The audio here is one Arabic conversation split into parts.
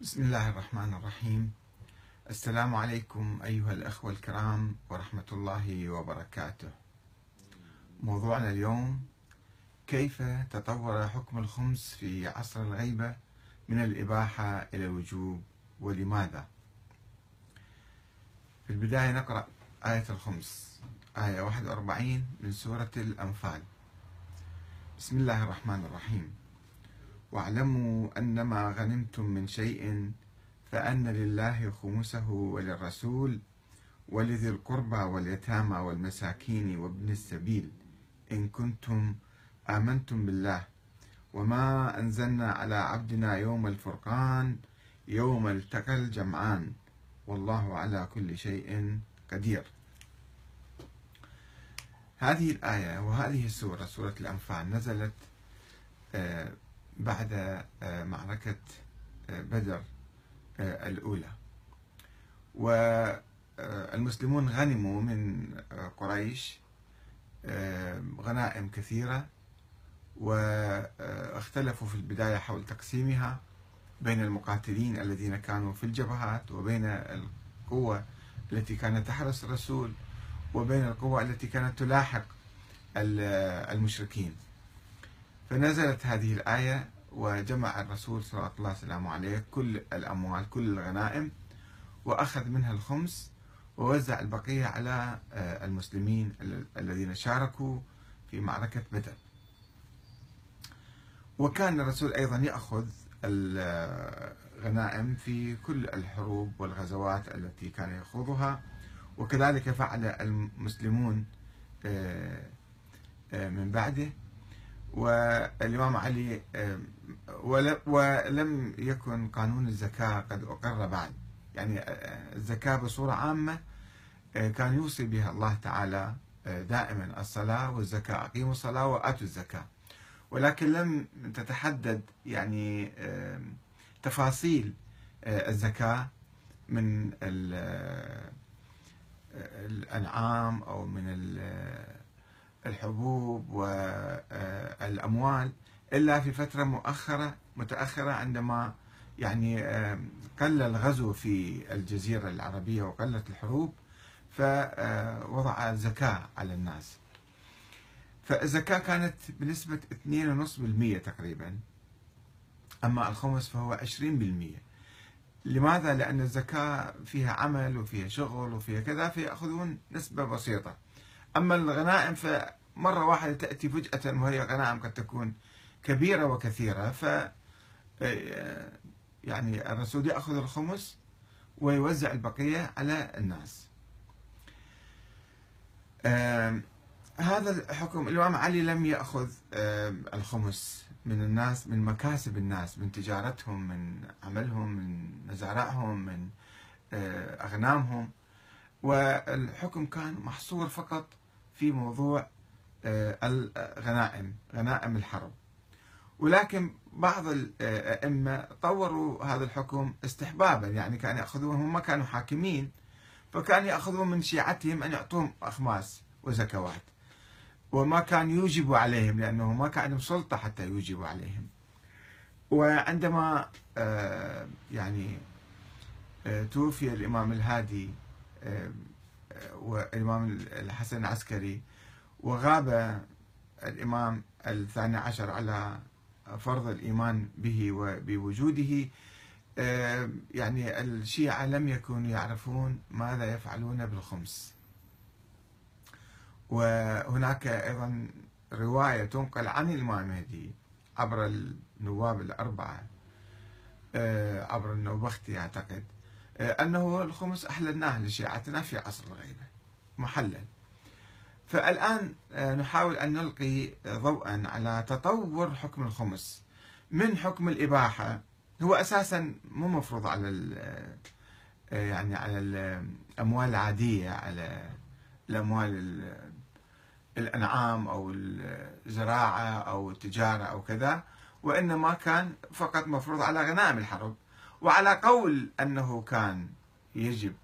بسم الله الرحمن الرحيم. السلام عليكم أيها الأخوة الكرام ورحمة الله وبركاته. موضوعنا اليوم كيف تطور حكم الخمس في عصر الغيبة من الإباحة إلى الوجوب ولماذا؟ في البداية نقرأ آية الخمس آية 41 من سورة الأنفال. بسم الله الرحمن الرحيم. واعلموا أنما غنمتم من شيء فأن لله خمسه وللرسول ولذي القربى واليتامى والمساكين وابن السبيل. إن كنتم آمنتم بالله وما أنزلنا على عبدنا يوم الفرقان يوم التقى الجمعان. والله على كل شيء قدير. هذه الآية وهذه السورة سورة الأنفال نزلت آه، بعد آه، معركة آه، بدر آه، الأولى. والمسلمون غنموا من قريش غنائم كثيرة واختلفوا في البداية حول تقسيمها بين المقاتلين الذين كانوا في الجبهات وبين القوة التي كانت تحرس الرسول وبين القوة التي كانت تلاحق المشركين. فنزلت هذه الآية وجمع الرسول صلى الله وسلم عليه كل الأموال كل الغنائم وأخذ منها الخمس ووزع البقية على آه، المسلمين الذين شاركوا في معركة بدر. وكان الرسول أيضا يأخذ الغنائم في كل الحروب والغزوات التي كان يخوضها وكذلك فعل المسلمون آه، آه، من بعده. والإمام علي ولم يكن قانون الزكاة قد أقر بعد. يعني الزكاة بصورة عامة كان يوصي بها الله تعالى دائما الصلاة والزكاة أقيموا الصلاة وآتوا الزكاة. ولكن لم تتحدد يعني تفاصيل الزكاة من الأنعام أو من الحبوب والأموال إلا في فترة مؤخرة متأخرة عندما يعني قل الغزو في الجزيرة العربية وقلت الحروب فوضع زكاة على الناس. فالزكاة كانت بنسبة 2.5% تقريبا أما الخمس فهو 20% لماذا؟ لأن الزكاة فيها عمل وفيها شغل وفيها كذا فيأخذون نسبة بسيطة. أما الغنائم فمرة واحدة تأتي فجأة وهي غنائم قد تكون كبيرة وكثيرة ف يعني الرسول يأخذ الخمس ويوزع البقية على الناس. هذا الحكم الإمام علي لم يأخذ الخمس من الناس من مكاسب الناس من تجارتهم من عملهم من مزارعهم من أغنامهم. والحكم كان محصور فقط في موضوع الغنائم غنائم الحرب. ولكن بعض الأئمة طوروا هذا الحكم استحبابا يعني كانوا يأخذون هم كانوا حاكمين فكانوا يأخذون من شيعتهم أن يعطوهم أخماس وزكوات. وما كان يوجب عليهم لأنه ما كان عندهم سلطة حتى يوجبوا عليهم. وعندما آه، يعني آه، توفي الإمام الهادي آه، والإمام الحسن العسكري وغاب الإمام الثاني عشر على فرض الإيمان به وبوجوده. آه، يعني الشيعة لم يكونوا يعرفون ماذا يفعلون بالخمس. وهناك أيضا رواية تنقل عن الإمام المهدي عبر النواب الأربعة. آه، عبر النوبختي أعتقد. أنه الخمس أحللناه لشيعتنا في عصر الغيبة محلل فالآن آه، نحاول أن نلقي ضوءا على تطور حكم الخمس. من حكم الإباحة؟ هو أساسا مو مفروض على آه، يعني على الأموال العادية على الأموال الأنعام أو الزراعة أو التجارة أو كذا وإنما كان فقط مفروض على غنائم الحرب. وعلى قول أنه كان يجب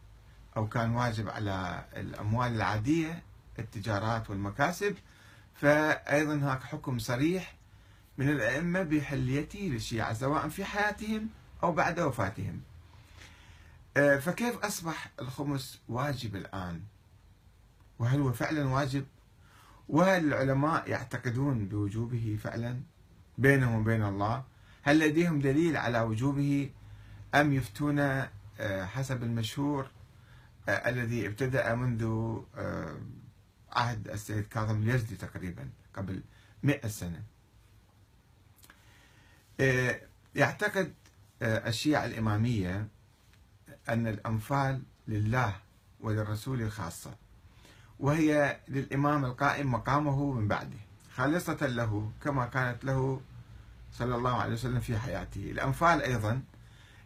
أو كان واجب على الأموال العادية التجارات والمكاسب فأيضا هناك حكم صريح من الأئمة بحليته للشيعة سواء في حياتهم أو بعد وفاتهم. آه، فكيف أصبح الخمس واجب الآن؟ وهل هو فعلا واجب؟ وهل العلماء يعتقدون بوجوبه فعلا بينهم وبين الله؟ هل لديهم دليل على وجوبه؟ أم يفتون آه، حسب المشهور آه، الذي ابتدأ منذ آه، عهد السيد كاظم اليزدي تقريبا قبل مئة سنة. يعتقد الشيعة الإمامية أن الأنفال لله وللرسول خاصة وهي للإمام القائم مقامه من بعده خالصة له كما كانت له صلى الله عليه وسلم في حياته. الأنفال أيضا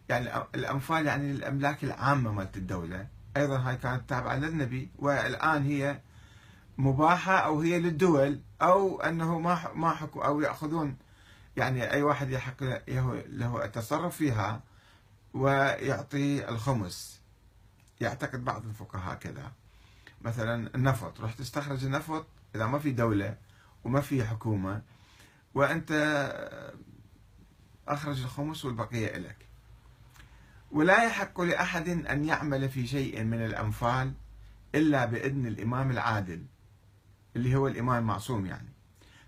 يعني الأنفال يعني الأملاك العامة مالت الدولة. أيضا هاي كانت تابعة للنبي والآن هي مباحة أو هي للدول أو أنه ما ما حكوا أو يأخذون يعني أي واحد يحق له التصرف فيها ويعطي الخمس. يعتقد بعض الفقهاء كذا. مثلا النفط رح تستخرج النفط إذا ما في دولة وما في حكومة وأنت أخرج الخمس والبقية لك ولا يحق لأحد أن يعمل في شيء من الأنفال إلا بإذن الإمام العادل اللي هو الإمام المعصوم يعني.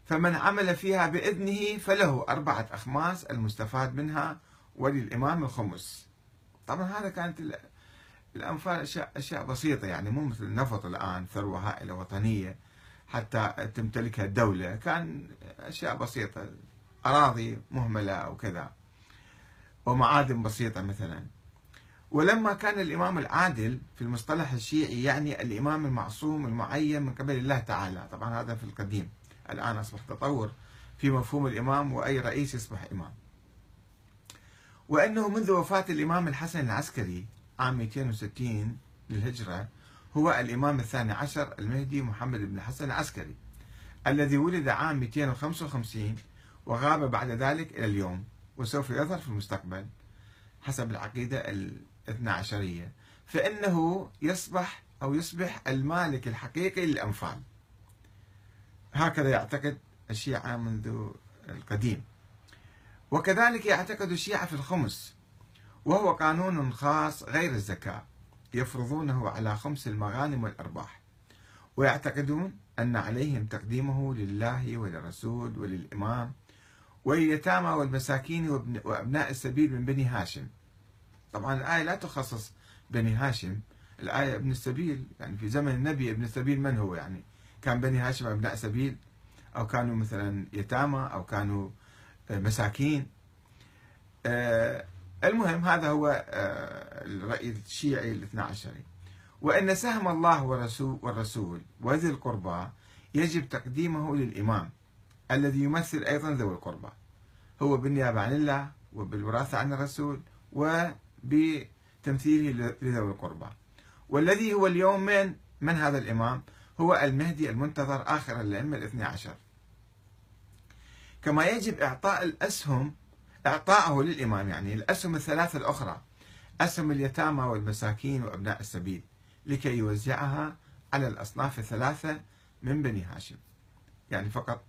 فمن عمل فيها بإذنه فله أربعة أخماس المستفاد منها وللإمام الخمس. طبعا هذا كانت الأنفال أشياء, أشياء بسيطة يعني مو مثل النفط الآن ثروة هائلة وطنية حتى تمتلكها الدولة. كان أشياء بسيطة أراضي مهملة أو كذا. ومعادن بسيطة مثلا. ولما كان الإمام العادل في المصطلح الشيعي يعني الإمام المعصوم المعين من قبل الله تعالى طبعا هذا في القديم الآن أصبح تطور في مفهوم الإمام وأي رئيس يصبح إمام. وأنه منذ وفاة الإمام الحسن العسكري عام 260 للهجرة هو الإمام الثاني عشر المهدي محمد بن الحسن العسكري الذي ولد عام 255 وغاب بعد ذلك إلى اليوم. وسوف يظهر في المستقبل حسب العقيدة الاثنى عشرية. فإنه يصبح أو يصبح المالك الحقيقي للأنفال. هكذا يعتقد الشيعة منذ القديم. وكذلك يعتقد الشيعة في الخمس وهو قانون خاص غير الزكاة يفرضونه على خمس المغانم والأرباح. ويعتقدون أن عليهم تقديمه لله وللرسول وللإمام واليتامى والمساكين وأبناء السبيل من بني هاشم. طبعا الآية لا تخصص بني هاشم. الآية ابن السبيل يعني في زمن النبي ابن السبيل من هو؟ يعني كان بني هاشم أبناء سبيل أو كانوا مثلا يتامى أو كانوا آه، مساكين. آه، المهم هذا هو آه، الرأي الشيعي الاثنى عشري وأن سهم الله والرسول, وذي القربى يجب تقديمه للإمام الذي يمثل أيضا ذوي القربى. هو بالنيابة عن الله وبالوراثة عن الرسول وبتمثيله لذوي القربى. والذي هو اليوم من؟ من هذا الإمام؟ هو المهدي المنتظر آخر الأئمة الاثنى عشر. كما يجب إعطاء الأسهم إعطائه للإمام يعني الأسهم الثلاثة الأخرى أسهم اليتامى والمساكين وأبناء السبيل لكي يوزعها على الأصناف الثلاثة من بني هاشم. يعني فقط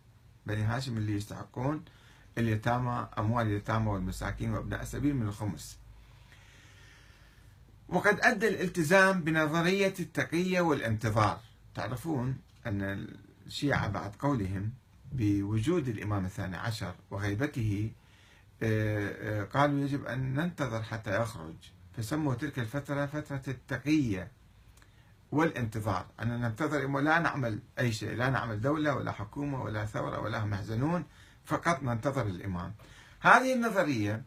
بني هاشم اللي يستحقون اليتامى أموال اليتامى والمساكين وأبناء السبيل من الخمس. وقد أدى الالتزام بنظرية التقية والانتظار. تعرفون أن الشيعة بعد قولهم بوجود الإمام الثاني عشر وغيبته آه، آه، قالوا يجب أن ننتظر حتى يخرج. فسموا تلك الفترة فترة التقية والانتظار. أن ننتظر لا نعمل أي شيء لا نعمل دولة ولا حكومة ولا ثورة ولا محزنون فقط ننتظر الإمام. هذه النظرية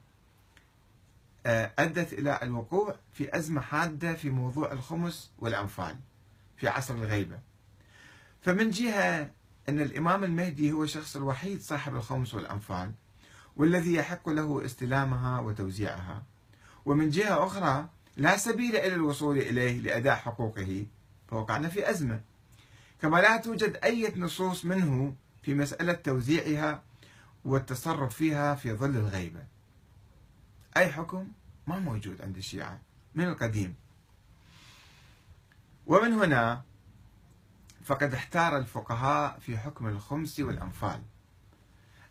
آه، أدت إلى الوقوع في أزمة حادة في موضوع الخمس والأنفال في عصر الغيبة. فمن جهة أن الإمام المهدي هو الشخص الوحيد صاحب الخمس والأنفال والذي يحق له استلامها وتوزيعها. ومن جهة أخرى لا سبيل إلى الوصول إليه لأداء حقوقه فوقعنا في أزمة. كما لا توجد أي نصوص منه في مسألة توزيعها والتصرف فيها في ظل الغيبة. أي حكم ما موجود عند الشيعة من القديم. ومن هنا فقد احتار الفقهاء في حكم الخمس والأنفال.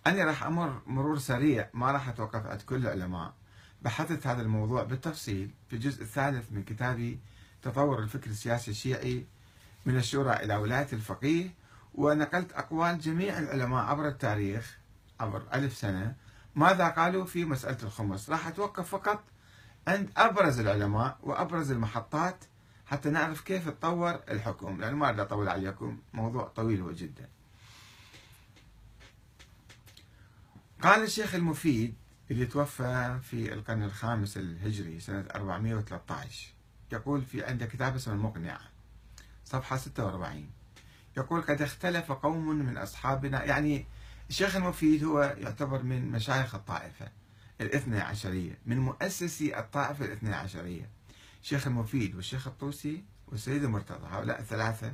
أنا راح أمر مرور سريع ما راح أتوقف عند كل العلماء. بحثت هذا الموضوع بالتفصيل في الجزء الثالث من كتابي تطور الفكر السياسي الشيعي من الشورى إلى ولاية الفقيه ونقلت أقوال جميع العلماء عبر التاريخ عبر ألف سنة. ماذا قالوا في مسألة الخمس؟ راح أتوقف فقط عند أبرز العلماء وأبرز المحطات حتى نعرف كيف تطور الحكم لأنه ما أريد أطول عليكم موضوع طويل جدا قال الشيخ المفيد اللي توفى في القرن الخامس الهجري سنة 413 يقول في عنده كتاب اسمه المقنعة صفحة 46 يقول قد اختلف قوم من أصحابنا يعني الشيخ المفيد هو يعتبر من مشايخ الطائفة الاثنى عشرية من مؤسسي الطائفة الاثنى عشرية. الشيخ المفيد والشيخ الطوسي والسيد المرتضى هؤلاء الثلاثة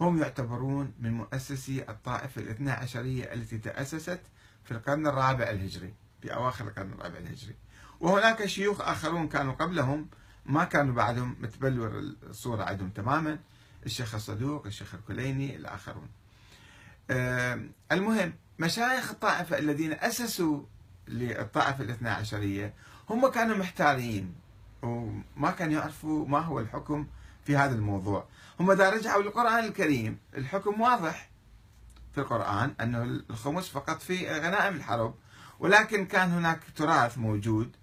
هم يعتبرون من مؤسسي الطائفة الاثنى عشرية التي تأسست في القرن الرابع الهجري في أواخر القرن الرابع الهجري. وهناك شيوخ آخرون كانوا قبلهم ما كانوا بعدهم متبلور الصورة عندهم تماما. الشيخ الصدوق الشيخ الكليني الآخرون. المهم مشايخ الطائفة الذين أسسوا للطائفة الاثنى عشرية هم كانوا محتارين وما كانوا يعرفوا ما هو الحكم في هذا الموضوع. هم إذا رجعوا للقرآن الكريم الحكم واضح في القرآن أنه الخمس فقط في غنائم الحرب ولكن كان هناك تراث موجود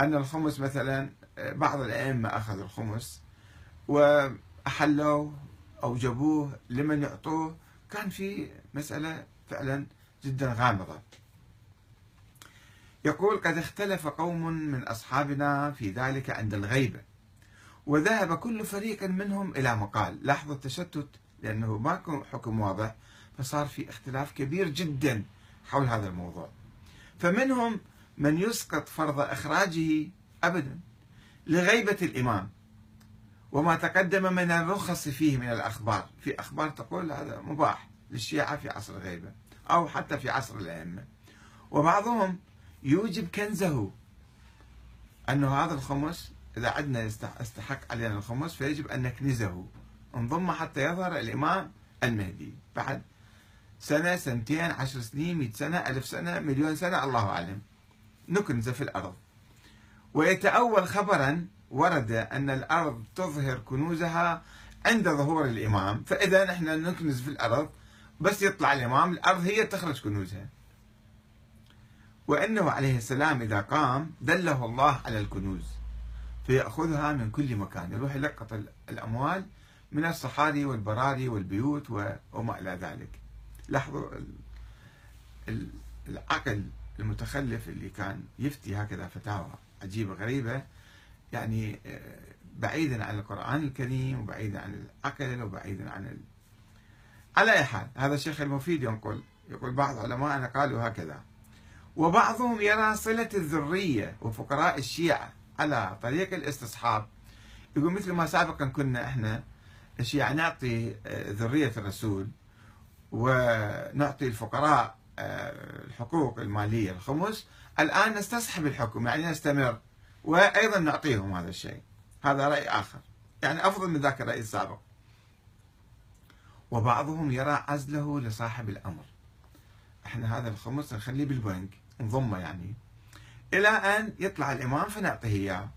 أن الخمس مثلا بعض الأئمة أخذوا الخمس وأحلوه أو جابوه لمن يعطوه. كان في مسألة فعلا جدا غامضة يقول قد اختلف قوم من أصحابنا في ذلك عند الغيبة وذهب كل فريق منهم إلى مقال. لاحظوا التشتت لأنه ماكو حكم واضح فصار في اختلاف كبير جدا حول هذا الموضوع. فمنهم من يسقط فرض إخراجه أبدا لغيبة الإمام وما تقدم من الرخص فيه من الأخبار. في أخبار تقول هذا مباح للشيعة في عصر الغيبة. أو حتى في عصر الأئمة. وبعضهم يوجب كنزه. أنه هذا الخمس إذا عندنا استحق علينا الخمس فيجب أن نكنزه. نضمه حتى يظهر الإمام المهدي. بعد سنة سنتين عشر سنين مئة سنة ألف سنة مليون سنة الله أعلم. نكنزه في الأرض. ويتأول خبرا ورد أن الأرض تظهر كنوزها عند ظهور الإمام. فإذا نحن نكنز في الأرض بس يطلع الإمام الأرض هي تخرج كنوزها. وأنه عليه السلام إذا قام دله الله على الكنوز فيأخذها من كل مكان. يروح يلقط الأموال من الصحاري والبراري والبيوت وما إلى ذلك. لاحظوا العقل المتخلف اللي كان يفتي هكذا فتاوى عجيبة غريبة. يعني آه، بعيدا عن القرآن الكريم وبعيدا عن العقل وبعيدا عن ال... على أي حال هذا الشيخ المفيد ينقل يقول بعض علماءنا قالوا هكذا وبعضهم يرى صلة الذرية وفقراء الشيعة على طريق الاستصحاب. يقول مثل ما سابقا كنا إحنا الشيعة نعطي آه، ذرية الرسول ونعطي الفقراء آه، الحقوق المالية الخمس الآن نستصحب الحكم يعني نستمر وأيضا نعطيهم هذا الشيء. هذا رأي آخر يعني أفضل من ذاك الرأي السابق. وبعضهم يرى عزله لصاحب الأمر. إحنا هذا الخمس نخليه بالبنك نضمه يعني. إلى أن يطلع الإمام فنعطيه إياه.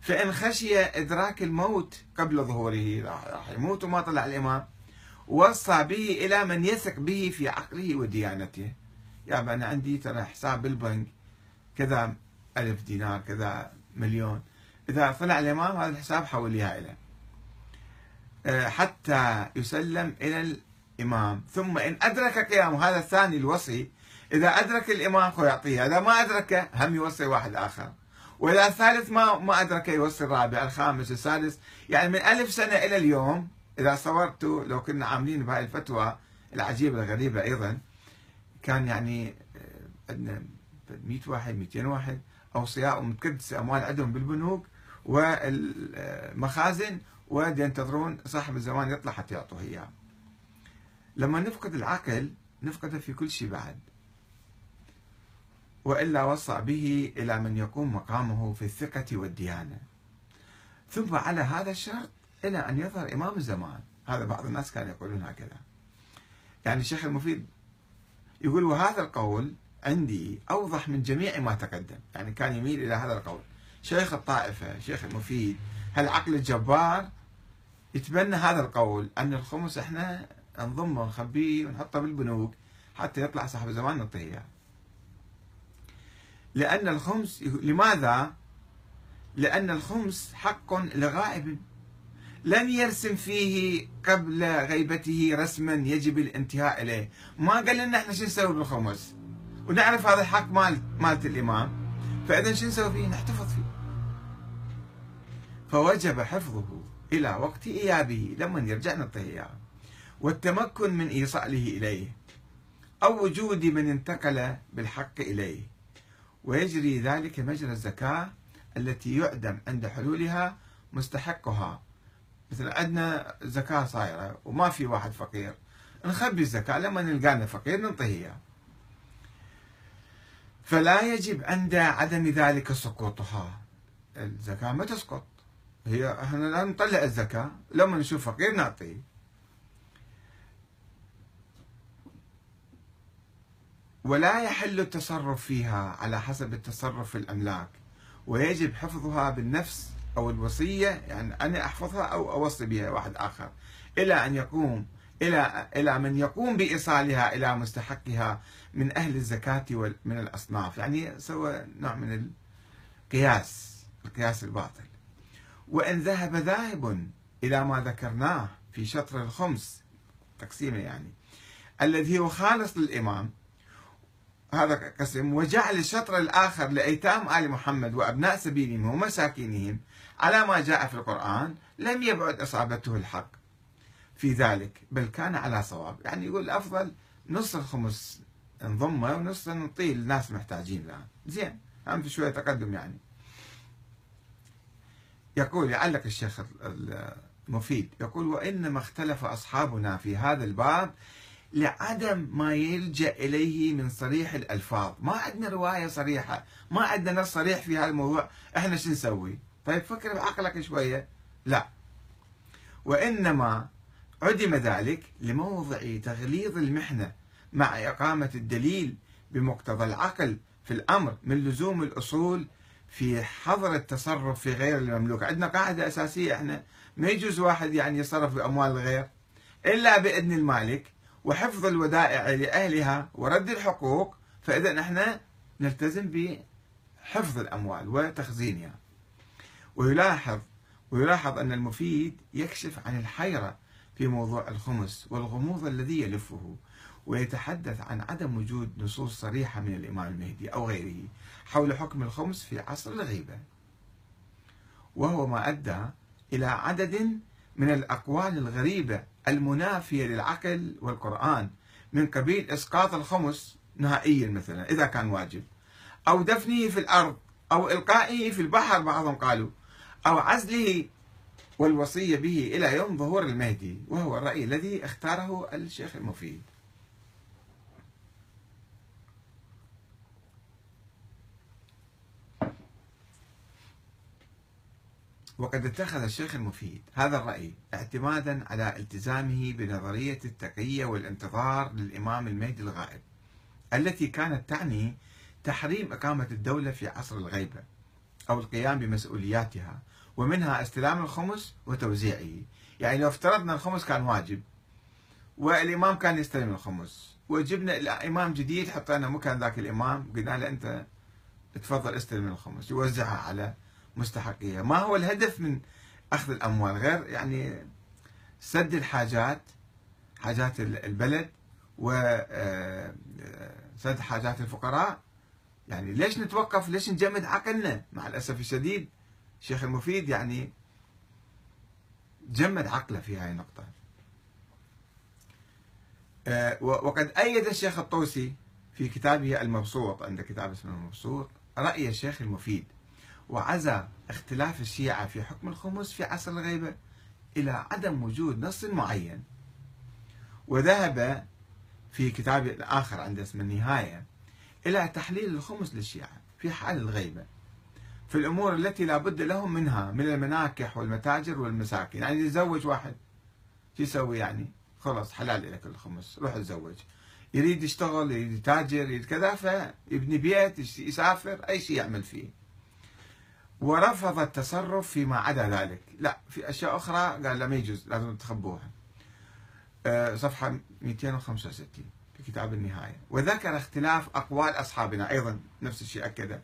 فإن خشي إدراك الموت قبل ظهوره راح يموت وما طلع الإمام. وصى به إلى من يثق به في عقله وديانته. يا أنا عندي ترى حساب بالبنك. كذا ألف دينار كذا مليون. إذا طلع الإمام هذا الحساب حوليها إليه. حتى يسلم إلى الإمام. ثم إن أدرك قيام هذا الثاني الوصي. إذا أدرك الإمام هو يعطيه إذا ما أدرك هم يوصي واحد آخر. وإذا الثالث ما ما أدرك يوصي الرابع الخامس السادس. يعني من ألف سنة إلى اليوم إذا صورتوا لو كنا عاملين بهاي الفتوى العجيبة الغريبة أيضا كان يعني آه، عندنا 100 واحد 200 واحد أوصياء ومتكدسة أموال عندهم بالبنوك والمخازن وينتظرون صاحب الزمان يطلع حتى يعطوه إياه. لما نفقد العقل نفقده في كل شيء بعد. وإلا وصى به إلى من يقوم مقامه في الثقة والديانة. ثم على هذا الشرط إلى أن يظهر إمام الزمان. هذا بعض الناس كانوا يقولون هكذا. يعني الشيخ المفيد يقول وهذا القول عندي أوضح من جميع ما تقدم. يعني كان يميل إلى هذا القول. شيخ الطائفة شيخ المفيد هالعقل الجبار يتبنى هذا القول أن الخمس إحنا نضمه ونخبيه ونحطه بالبنوك حتى يطلع صاحب زمان نعطيه إياه لأن الخمس لماذا؟ لأن الخمس حق لغائب. لم يرسم فيه قبل غيبته رسما يجب الانتهاء إليه. ما قال لنا إحنا شو نسوي بالخمس؟ ونعرف هذا الحق مال مالت الإمام. فإذا شو نسوي فيه؟ نحتفظ فيه. فوجب حفظه إلى وقت إيابه. لما يرجع نعطيه إياه والتمكن من إيصاله إليه. أو وجود من انتقل بالحق إليه. ويجري ذلك مجرى الزكاة التي يعدم عند حلولها مستحقها. مثل عندنا زكاة صايرة وما في واحد فقير. نخبي الزكاة لما نلقانا فقير نعطيه إياه فلا يجب عند عدم ذلك سقوطها. الزكاة ما تسقط. هي إحنا لا نطلع الزكاة لما نشوف فقير نعطيه ولا يحل التصرف فيها على حسب التصرف في الأملاك ويجب حفظها بالنفس أو الوصية يعني أنا أحفظها أو أوصي بها واحد آخر. إلى أن يقوم إلى إلى من يقوم بإيصالها إلى مستحقها من أهل الزكاة ومن الأصناف. يعني سوى نوع من القياس القياس الباطل. وإن ذهب ذاهب إلى ما ذكرناه في شطر الخمس تقسيمة يعني الذي هو خالص للإمام. هذا قسم. وجعل الشطر الآخر لأيتام آل محمد وأبناء سبيلهم ومساكينهم على ما جاء في القرآن لم يبعد إصابته الحق في ذلك بل كان على صواب. يعني يقول الأفضل نص الخمس نضمه ونص نعطيه الناس محتاجين له زين هم في شوية تقدم يعني. يقول يعلق الشيخ المفيد يقول وإنما اختلف أصحابنا في هذا الباب لعدم ما يلجأ إليه من صريح الألفاظ. ما عندنا رواية صريحة ما عندنا نص صريح في هذا الموضوع. إحنا شو نسوي؟ طيب فكر بعقلك شوية. لا. وإنما عدم ذلك لموضع تغليظ المحنة مع إقامة الدليل بمقتضى العقل في الأمر من لزوم الأصول في حظر التصرف في غير المملوك عندنا قاعدة أساسية إحنا ما يجوز واحد يعني يتصرف بأموال الغير إلا بإذن المالك وحفظ الودائع لأهلها ورد الحقوق فإذا إحنا نلتزم بحفظ الأموال وتخزينها. ويلاحظ ويلاحظ أن المفيد يكشف عن الحيرة في موضوع الخمس والغموض الذي يلفه ويتحدث عن عدم وجود نصوص صريحة من الإمام المهدي أو غيره. حول حكم الخمس في عصر الغيبة. وهو ما أدى إلى عدد من الأقوال الغريبة المنافية للعقل والقرآن من قبيل إسقاط الخمس نهائيا مثلا إذا كان واجب. أو دفنه في الأرض أو إلقائه في البحر بعضهم قالوا. أو عزله والوصية به إلى يوم ظهور المهدي وهو الرأي الذي اختاره الشيخ المفيد. وقد اتخذ الشيخ المفيد هذا الرأي اعتمادا على التزامه بنظرية التقية والانتظار للإمام المهدي الغائب التي كانت تعني تحريم إقامة الدولة في عصر الغيبة أو القيام بمسؤولياتها ومنها استلام الخمس وتوزيعه. يعني لو افترضنا الخمس كان واجب والإمام كان يستلم الخمس وجبنا إمام جديد حطينا مكان ذاك الإمام قلنا له أنت تفضل استلم الخمس يوزعها على مستحقيها ما هو الهدف من أخذ الأموال؟ غير يعني سد الحاجات حاجات البلد وسد آه، حاجات الفقراء. يعني ليش نتوقف؟ ليش نجمد عقلنا؟ مع الأسف الشديد الشيخ المفيد يعني جمد عقله في هاي النقطة. آه، وقد أيد الشيخ الطوسي في كتابه المبسوط عند كتاب اسمه المبسوط رأي الشيخ المفيد. وعزى اختلاف الشيعة في حكم الخمس في عصر الغيبة إلى عدم وجود نص معين. وذهب في كتاب آخر عنده اسم النهاية إلى تحليل الخمس للشيعة في حال الغيبة. في الأمور التي لا بد لهم منها من المناكح والمتاجر والمساكن يعني يتزوج واحد. شو يسوي يعني؟ خلاص حلال لك الخمس. روح تزوج يريد يشتغل يريد يتاجر يريد كذا فيبني بيت يسافر أي شيء يعمل فيه. ورفض التصرف فيما عدا ذلك. لا في أشياء أخرى قال لا ما يجوز لازم تخبوها. آه، صفحة 265 في كتاب النهاية. وذكر اختلاف أقوال أصحابنا أيضا نفس الشيء أكده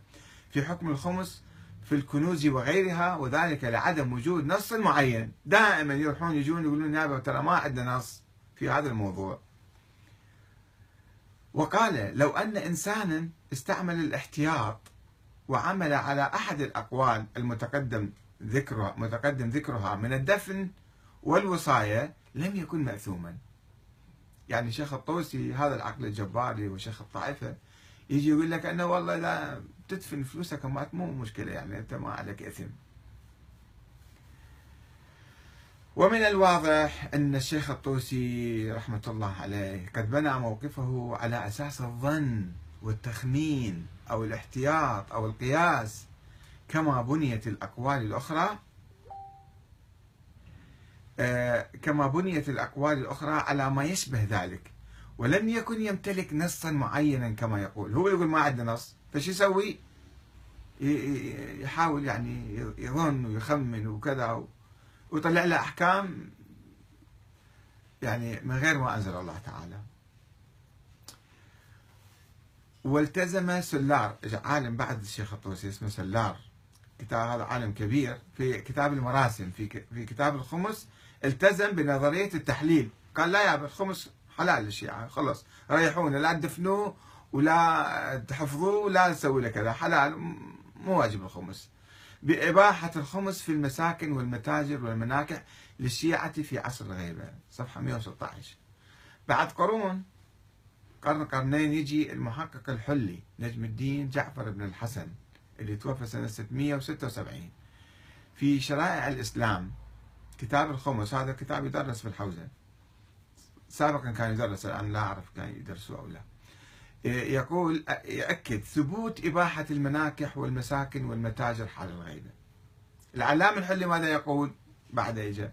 في حكم الخمس في الكنوز وغيرها وذلك لعدم وجود نص معين. دائما يروحون يجون يقولون يا ترى ما عندنا نص في هذا الموضوع. وقال لو أن إنسانا استعمل الاحتياط وعمل على أحد الأقوال المتقدم ذكرها متقدم ذكرها من الدفن والوصاية لم يكن مأثوما. يعني شيخ الطوسي هذا العقل الجباري وشيخ الطائفة يجي يقول لك أنه والله لا تدفن فلوسك مات مو مشكلة يعني أنت ما عليك إثم. ومن الواضح أن الشيخ الطوسي رحمة الله عليه قد بنى موقفه على أساس الظن والتخمين. أو الاحتياط أو القياس كما بنيت الأقوال الأخرى آه، كما بنيت الأقوال الأخرى على ما يشبه ذلك ولم يكن يمتلك نصا معينا كما يقول. هو يقول ما عندنا نص فش يسوي؟ يحاول يعني يظن ويخمن وكذا ويطلع له أحكام يعني من غير ما أنزل الله تعالى. والتزم سلار. عالم بعد الشيخ الطوسي اسمه سلار. كتاب هذا عالم كبير. في كتاب المراسم في في كتاب الخمس التزم بنظرية التحليل. قال لا يا الخمس حلال للشيعه خلص ريحونا لا تدفنوه ولا تحفظوه ولا تسوي له كذا. حلال مو واجب الخمس. بإباحة الخمس في المساكن والمتاجر والمناكح للشيعة في عصر الغيبة. صفحة 116 بعد قرون قرن قرنين يجي المحقق الحلي نجم الدين جعفر بن الحسن اللي توفى سنة 676 في شرائع الإسلام كتاب الخمس هذا الكتاب يدرس في الحوزة. سابقا كان يدرس الآن لا أعرف كان يدرسوه أو لا. يقول يأكد ثبوت إباحة المناكح والمساكن والمتاجر حال الغيبة. العلام الحلي ماذا يقول؟ بعد إجا.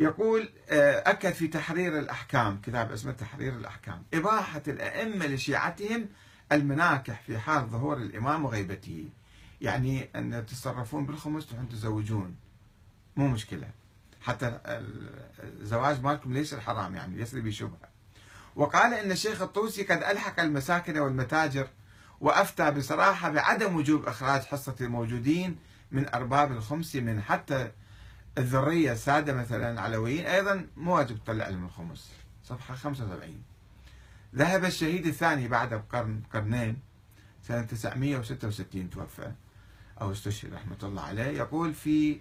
يقول آه، أكد في تحرير الأحكام كتاب اسمه تحرير الأحكام. إباحة الأئمة لشيعتهم المناكح في حال ظهور الإمام وغيبته. يعني أن تتصرفون بالخمس تروحون تزوجون. مو مشكلة. حتى الزواج مالكم ليس الحرام يعني ليس بشبهة. وقال إن الشيخ الطوسي قد ألحق المساكن والمتاجر وأفتى بصراحة بعدم وجوب إخراج حصة الموجودين من أرباب الخمس من حتى الذرية السادة مثلا علويين أيضا مو واجب تطلع لهم الخمس. صفحة 75 ذهب الشهيد الثاني بعد بقرن قرنين سنة 966 توفى. أو استشهد رحمة الله عليه يقول في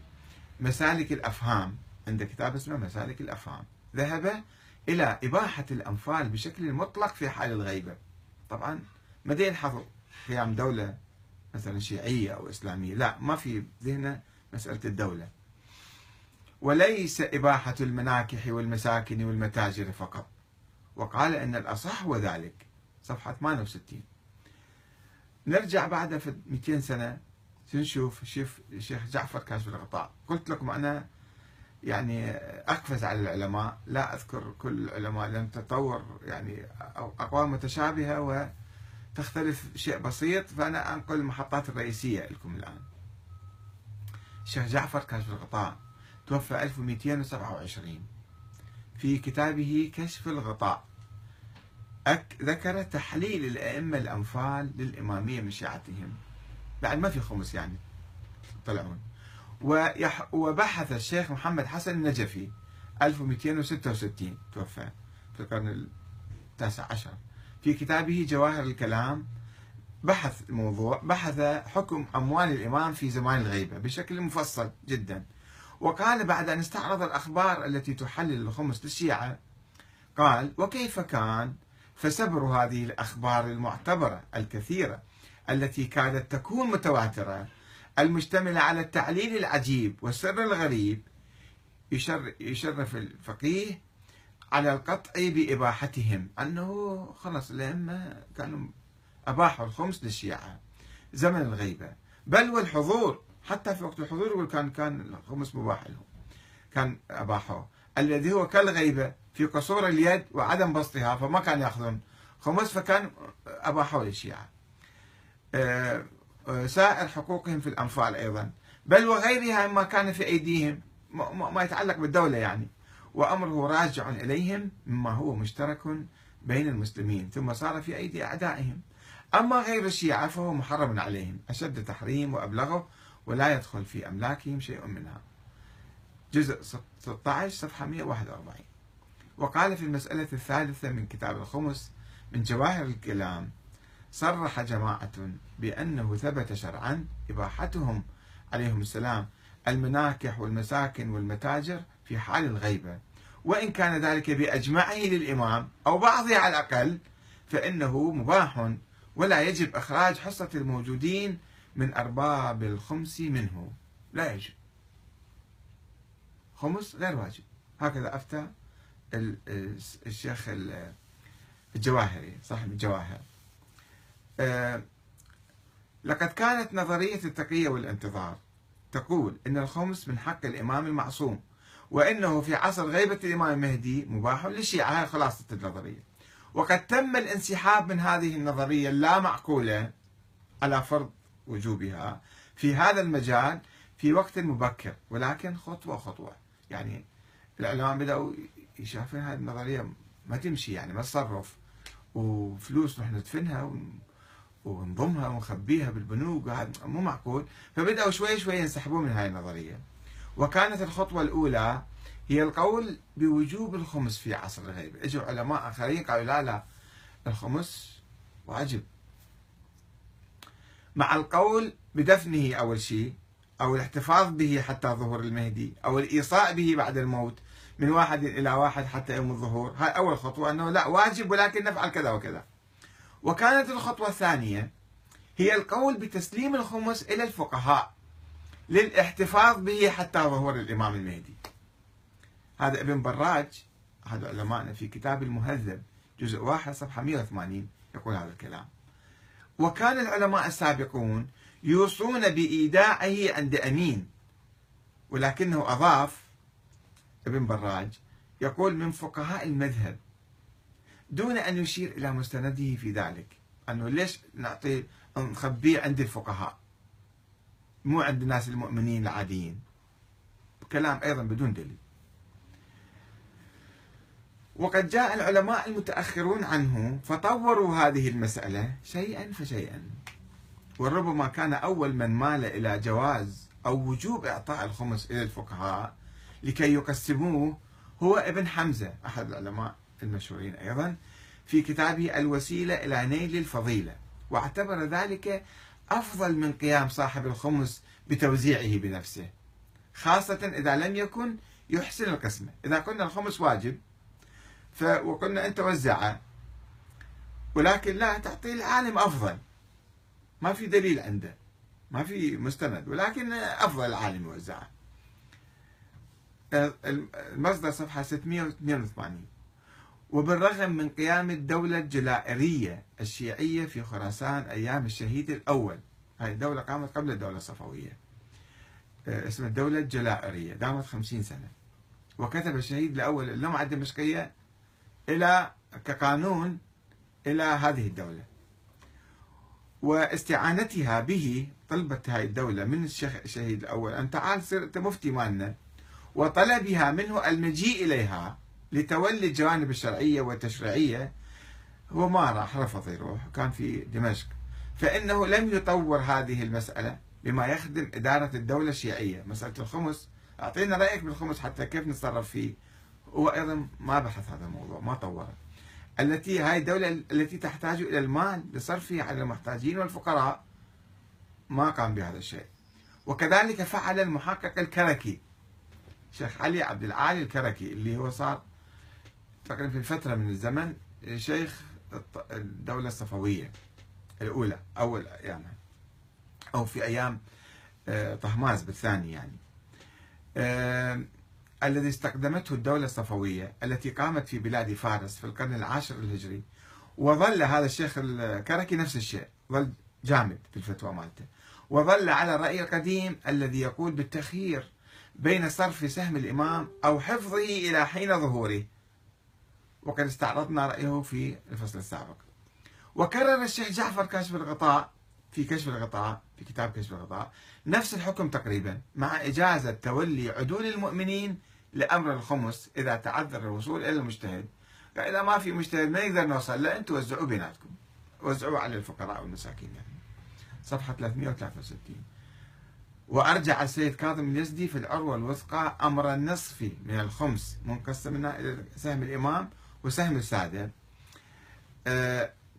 مسالك الأفهام عند كتاب اسمه مسالك الأفهام. ذهب إلى إباحة الأنفال بشكل مطلق في حال الغيبة. طبعا ما يلحظ قيام دولة مثلا شيعية أو إسلامية لا ما في ذهنه مسألة الدولة. وليس إباحة المناكح والمساكن والمتاجر فقط. وقال أن الأصح هو ذلك. صفحة 68 نرجع بعد في 200 سنة نشوف شوف الشيخ جعفر كاشف الغطاء. قلت لكم أنا يعني أقفز على العلماء. لا أذكر كل العلماء لأن تطور يعني أقوال متشابهة وتختلف شيء بسيط. فأنا أنقل المحطات الرئيسية لكم الآن. الشيخ جعفر كاشف الغطاء. توفى 1227 في كتابه كشف الغطاء ذكر تحليل الأئمة الأنفال للإمامية من شيعتهم. بعد ما في خمس يعني طلعون. وبحث الشيخ محمد حسن النجفي 1266 توفى في القرن التاسع عشر. في كتابه جواهر الكلام بحث الموضوع بحث حكم أموال الإمام في زمان الغيبة بشكل مفصل جدا. وقال بعد أن استعرض الأخبار التي تحلل الخمس للشيعة قال وكيف كان فسبر هذه الأخبار المعتبرة الكثيرة التي كادت تكون متواترة المشتملة على التعليل العجيب والسر الغريب يشرف الفقيه على القطع بإباحتهم؟ أنه خلص الأئمة كانوا أباحوا الخمس للشيعة زمن الغيبة. بل والحضور حتى في وقت الحضور يقول كان كان الخمس مباح لهم. كان أباحوه الذي هو كالغيبة في قصور اليد وعدم بسطها فما كان يأخذون. خمس فكان أباحوا للشيعة. آه، آه، سائر حقوقهم في الأنفال أيضا. بل وغيرها مما كان في أيديهم. ما يتعلق بالدولة يعني. وأمره راجع إليهم مما هو مشترك بين المسلمين. ثم صار في أيدي أعدائهم. أما غير الشيعة فهو محرم عليهم. أشد تحريم وأبلغه ولا يدخل في أملاكهم شيء منها. جزء 16 صفحة 141 وقال في المسألة الثالثة من كتاب الخمس من جواهر الكلام صرح جماعة بأنه ثبت شرعا إباحتهم عليهم السلام المناكح والمساكن والمتاجر في حال الغيبة. وإن كان ذلك بأجمعه للإمام أو بعضه على الأقل فإنه مباح ولا يجب إخراج حصة الموجودين من أرباب الخمس منه. لا يجب. خمس غير واجب. هكذا أفتى الشيخ الجواهري صاحب الجواهر. آه، لقد كانت نظرية التقية والانتظار تقول إن الخمس من حق الإمام المعصوم وإنه في عصر غيبة الإمام المهدي مباح للشيعة هاي خلاصة النظرية. وقد تم الانسحاب من هذه النظرية اللا معقولة على فرض وجوبها. في هذا المجال في وقت مبكر ولكن خطوة خطوة. يعني العلماء بدأوا يشافون هذه النظرية ما تمشي يعني ما تصرف. وفلوس نحن ندفنها ونضمها ونخبيها بالبنوك مو معقول. فبدأوا شوي شوي ينسحبون من هاي النظرية. وكانت الخطوة الأولى هي القول بوجوب الخمس في عصر الغيبة اجوا علماء آخرين قالوا لا لا الخمس واجب. مع القول بدفنه أول شيء أو الاحتفاظ به حتى ظهور المهدي أو الإيصاء به بعد الموت من واحد إلى واحد حتى يوم الظهور. هاي أول خطوة أنه لا واجب ولكن نفعل كذا وكذا. وكانت الخطوة الثانية هي القول بتسليم الخمس إلى الفقهاء للاحتفاظ به حتى ظهور الإمام المهدي. هذا ابن براج أحد علمائنا في كتاب المهذب جزء واحد صفحة 180 يقول هذا الكلام. وكان العلماء السابقون يوصون بإيداعه عند أمين ولكنه أضاف ابن براج يقول من فقهاء المذهب دون أن يشير إلى مستنده في ذلك أنه ليش نعطي نخبيه عند الفقهاء؟ مو عند الناس المؤمنين العاديين. كلام أيضا بدون دليل. وقد جاء العلماء المتأخرون عنه فطوروا هذه المسألة شيئا فشيئا. وربما كان أول من مال إلى جواز أو وجوب إعطاء الخمس إلى الفقهاء لكي يقسموه هو ابن حمزة أحد العلماء المشهورين أيضا في كتابه الوسيلة إلى نيل الفضيلة. واعتبر ذلك أفضل من قيام صاحب الخمس بتوزيعه بنفسه خاصة إذا لم يكن يحسن القسمة. إذا قلنا الخمس واجب وقلنا أنت وزعه ولكن لا تعطي العالم أفضل. ما في دليل عنده. ما في مستند. ولكن أفضل العالم يوزعه المصدر صفحة 682 وبالرغم من قيام الدولة الجلائرية الشيعية في خراسان أيام الشهيد الأول هذه الدولة قامت قبل الدولة الصفوية. آه، اسمها الدولة الجلائرية. دامت خمسين سنة. وكتب الشهيد الأول اللمعة الدمشقية إلى كقانون إلى هذه الدولة. واستعانتها به طلبت هذه الدولة من الشهيد الأول أن تعال صير أنت مفتي مالنا وطلبها منه المجيء إليها لتولي الجوانب الشرعية والتشريعية. هو ما راح رفض يروح كان في دمشق. فإنه لم يطور هذه المسألة بما يخدم إدارة الدولة الشيعية. مسألة الخمس أعطينا رأيك بالخمس حتى كيف نتصرف فيه؟ هو أيضا ما بحث هذا الموضوع ما طوره التي هاي الدولة التي تحتاج إلى المال لصرفه على المحتاجين والفقراء ما قام بهذا الشيء. وكذلك فعل المحقق الكركي شيخ علي عبد العالي الكركي اللي هو صار تقريبا في فترة من الزمن شيخ الدولة الصفوية الأولى أول أيامها يعني أو في أيام آه، طهماز بالثاني يعني. آه، الذي استخدمته الدولة الصفوية التي قامت في بلاد فارس في القرن العاشر الهجري وظل هذا الشيخ الكركي نفس الشيء ظل جامد في الفتوى مالته. وظل على الرأي القديم الذي يقول بالتخيير بين صرف سهم الإمام أو حفظه إلى حين ظهوره. وقد استعرضنا رأيه في الفصل السابق. وكرر الشيخ جعفر كاشف الغطاء في كشف الغطاء في كتاب كشف الغطاء نفس الحكم تقريبا مع إجازة تولي عدول المؤمنين لأمر الخمس إذا تعذر الوصول إلى المجتهد. إذا ما في مجتهد ما يقدر نوصل له أنتم وزعوا بيناتكم. وزعوا على الفقراء والمساكين. يعني صفحة 363 وأرجع السيد كاظم اليزدي في العروة الوثقى أمر النصف من الخمس منقسم إلى سهم الإمام وسهم السادة. أه